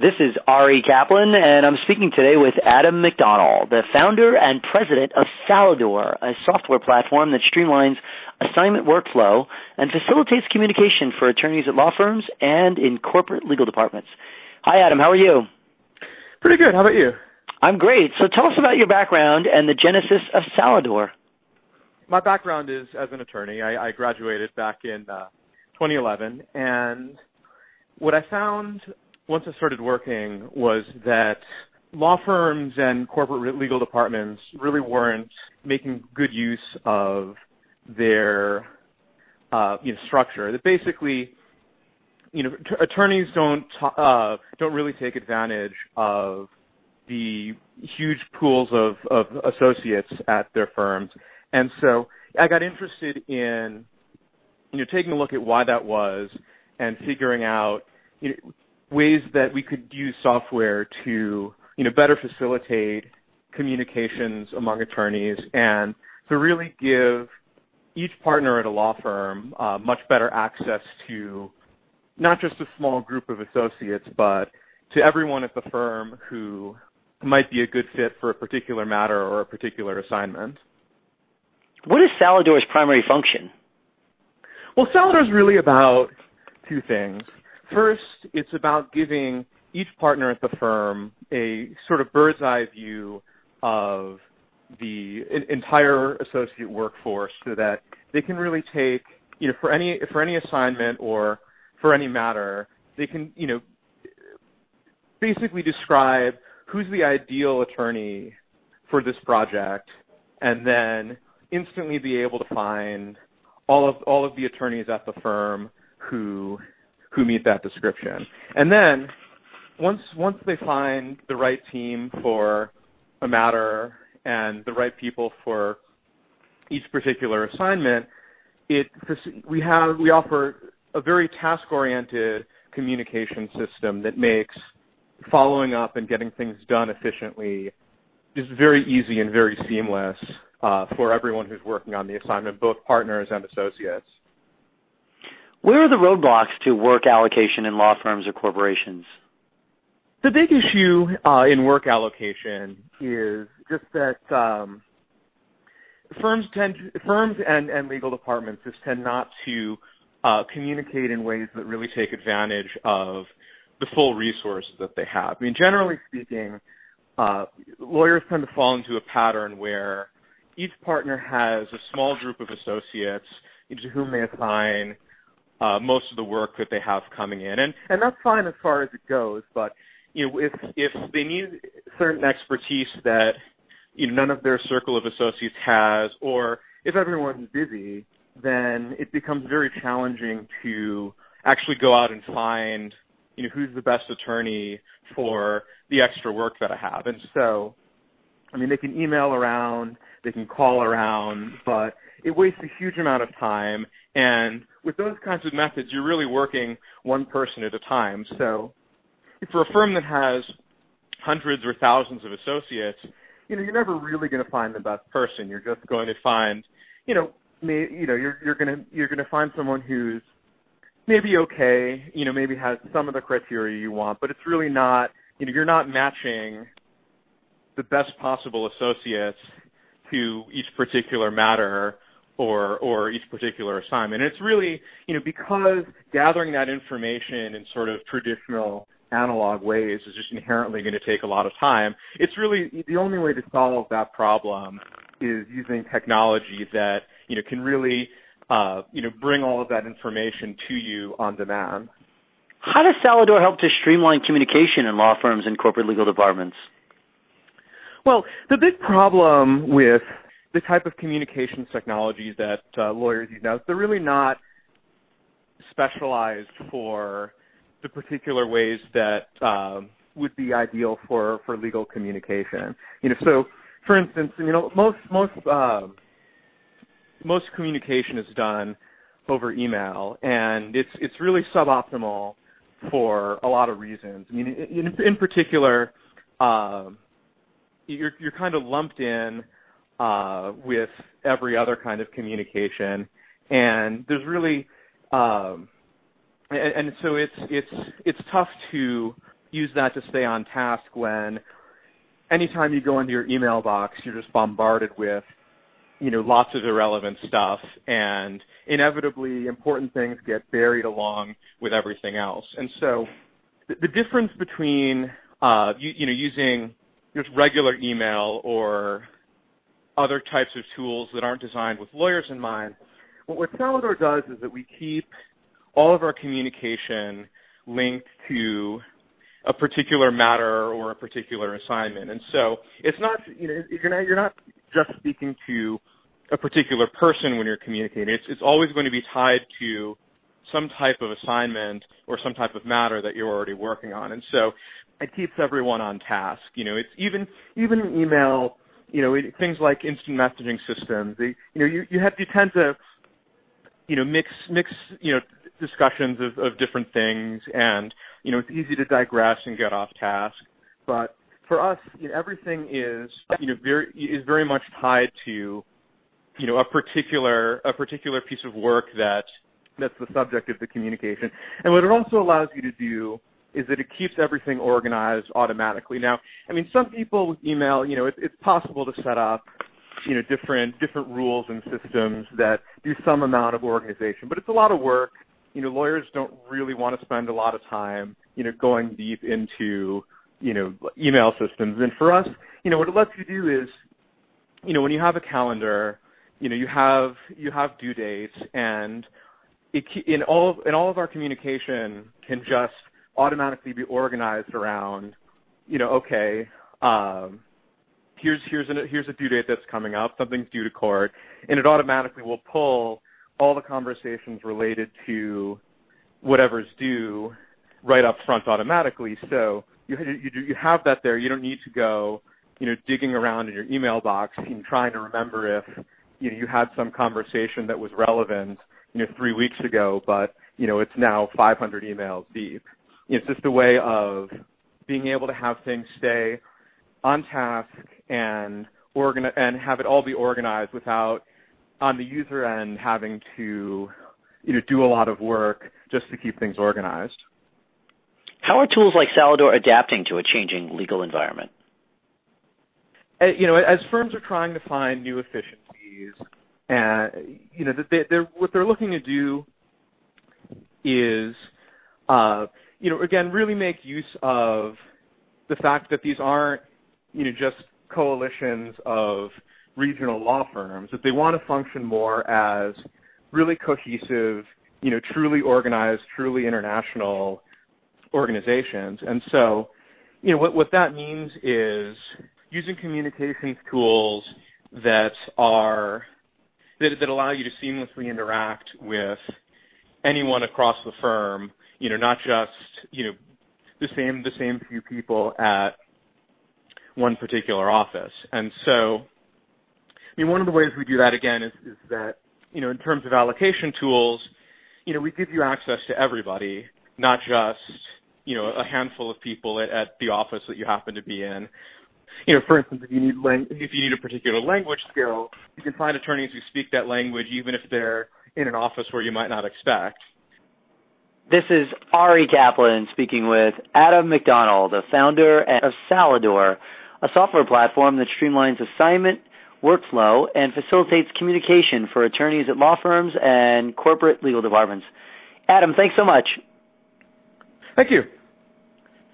This is Ari Kaplan, and I'm speaking today with Adam McDonell, the founder and president of Salladore, a software platform that streamlines assignment workflow and facilitates communication for attorneys at law firms and in corporate legal departments. Hi, Adam. How are you? Pretty good. How about you? I'm great. So tell us about your background and the genesis of Salladore. My background is as an attorney. I, I graduated back in uh, 2011, and what I found once I started working was that law firms and corporate legal departments really weren't making good use of their uh, you know structure. That basically, you know, t- attorneys don't uh, don't really take advantage of the huge pools of, of associates at their firms, and so I got interested in you know taking a look at why that was and figuring out you know ways that we could use software to you know better facilitate communications among attorneys and to really give each partner at a law firm uh, much better access to not just a small group of associates, but to everyone at the firm who might be a good fit for a particular matter or a particular assignment. What is Salladore's primary function? Well, Salladore is really about two things. First, it's about giving each partner at the firm a sort of bird's eye view of the entire associate workforce so that they can really take, you know, for any for any assignment or for any matter, they can, you know, basically describe who's the ideal attorney for this project and then instantly be able to find all of all of the attorneys at the firm who who meet that description. And then once once they find the right team for a matter and the right people for each particular assignment, it we have we offer a very task oriented communication system that makes following up and getting things done efficiently just very easy and very seamless uh, for everyone who's working on the assignment, both partners and associates. Where are the roadblocks to work allocation in law firms or corporations? The big issue uh, in work allocation is just that um, firms tend firms and, and legal departments just tend not to uh, communicate in ways that really take advantage of the full resources that they have. I mean, generally speaking, uh, lawyers tend to fall into a pattern where each partner has a small group of associates to whom they assign uh, most of the work that they have coming in, and and that's fine as far as it goes. But you know, if if they need certain expertise that you know none of their circle of associates has, or if everyone's busy, then it becomes very challenging to actually go out and find you know who's the best attorney for the extra work that I have. And so, I mean, they can email around, they can call around, but it wastes a huge amount of time and with those kinds of methods, you're really working one person at a time. So for a firm that has hundreds or thousands of associates, you know, you're never really going to find the best person. You're just going to find, you know, may, you know, you're you're going to you're going to find someone who's maybe okay, you know, maybe has some of the criteria you want, but it's really not, you know, you're not matching the best possible associates to each particular matter or or each particular assignment. And it's really, you know, because gathering that information in sort of traditional analog ways is just inherently going to take a lot of time. It's really the only way to solve that problem is using technology that, you know, can really uh, you know, bring all of that information to you on demand. How does Salladore help to streamline communication in law firms and corporate legal departments? Well, the big problem with the type of communications technologies that uh, lawyers use now, they're really not specialized for the particular ways that um, would be ideal for, for legal communication. You know, so for instance, you know, most most um, most communication is done over email, and it's it's really suboptimal for a lot of reasons. I mean, in, in particular, uh, you're you're kind of lumped in uh, with every other kind of communication, and there's really um, and, and so it's it's it's tough to use that to stay on task when anytime you go into your email box, you're just bombarded with, you know, lots of irrelevant stuff and inevitably important things get buried along with everything else. And so the, the difference between, uh, you, you know, using just regular email or other types of tools that aren't designed with lawyers in mind, what Salladore does is that we keep all of our communication linked to a particular matter or a particular assignment. And so it's not, you know, you're not, you're not just speaking to a particular person when you're communicating. It's, it's always going to be tied to some type of assignment or some type of matter that you're already working on. And so it keeps everyone on task. You know, it's even, even an email, you know, things like instant messaging systems, you know, you, you have, you tend to, you know, mix, mix, you know, discussions of, of different things and you know, it's easy to digress and get off task. But for us, you know, everything is, you know, very is very much tied to, you know, a particular a particular piece of work that that's the subject of the communication. And what it also allows you to do is that it keeps everything organized automatically. Now, I mean, some people with email, you know, it, it's possible to set up, you know, different different rules and systems that do some amount of organization, but it's a lot of work you know, lawyers don't really want to spend a lot of time, you know, going deep into, you know, email systems. And for us, you know, what it lets you do is, you know, when you have a calendar, you know, you have you have due dates, and it, in all in all of our communication can just automatically be organized around, you know, okay, um, here's here's a here's a due date that's coming up, something's due to court, and it automatically will pull all the conversations related to whatever's due right up front automatically. So you you you have that there. You don't need to go, you know, digging around in your email box and trying to remember if you know you had some conversation that was relevant, you know, three weeks ago, but you know it's now 500 emails deep. It's just a way of being able to have things stay on task and organ and have it all be organized without on the user end having to you know do a lot of work just to keep things organized. How are tools like Salladore adapting to a changing legal environment? Uh, you know, as firms are trying to find new efficiencies, and uh, you know, they, they're, what they're looking to do is, uh, you know, again, really make use of the fact that these aren't, you know, just coalitions of regional law firms that they want to function more as really cohesive, you know, truly organized, truly international organizations. And so, you know, what, what that means is using communications tools that are that, that allow you to seamlessly interact with anyone across the firm, you know, not just, you know, the same the same few people at one particular office. And so I mean, one of the ways we do that again is, is that, you know, in terms of allocation tools, you know, we give you access to everybody, not just, you know, a handful of people at, at the office that you happen to be in. You know, for instance, if you need lang- if you need a particular language skill, you can find attorneys who speak that language, even if they're in an office where you might not expect. This is Ari Kaplan speaking with Adam McDonell, the founder of Salladore, a software platform that streamlines assignment workflow and facilitates communication for attorneys at law firms and corporate legal departments. Adam, thanks so much. Thank you.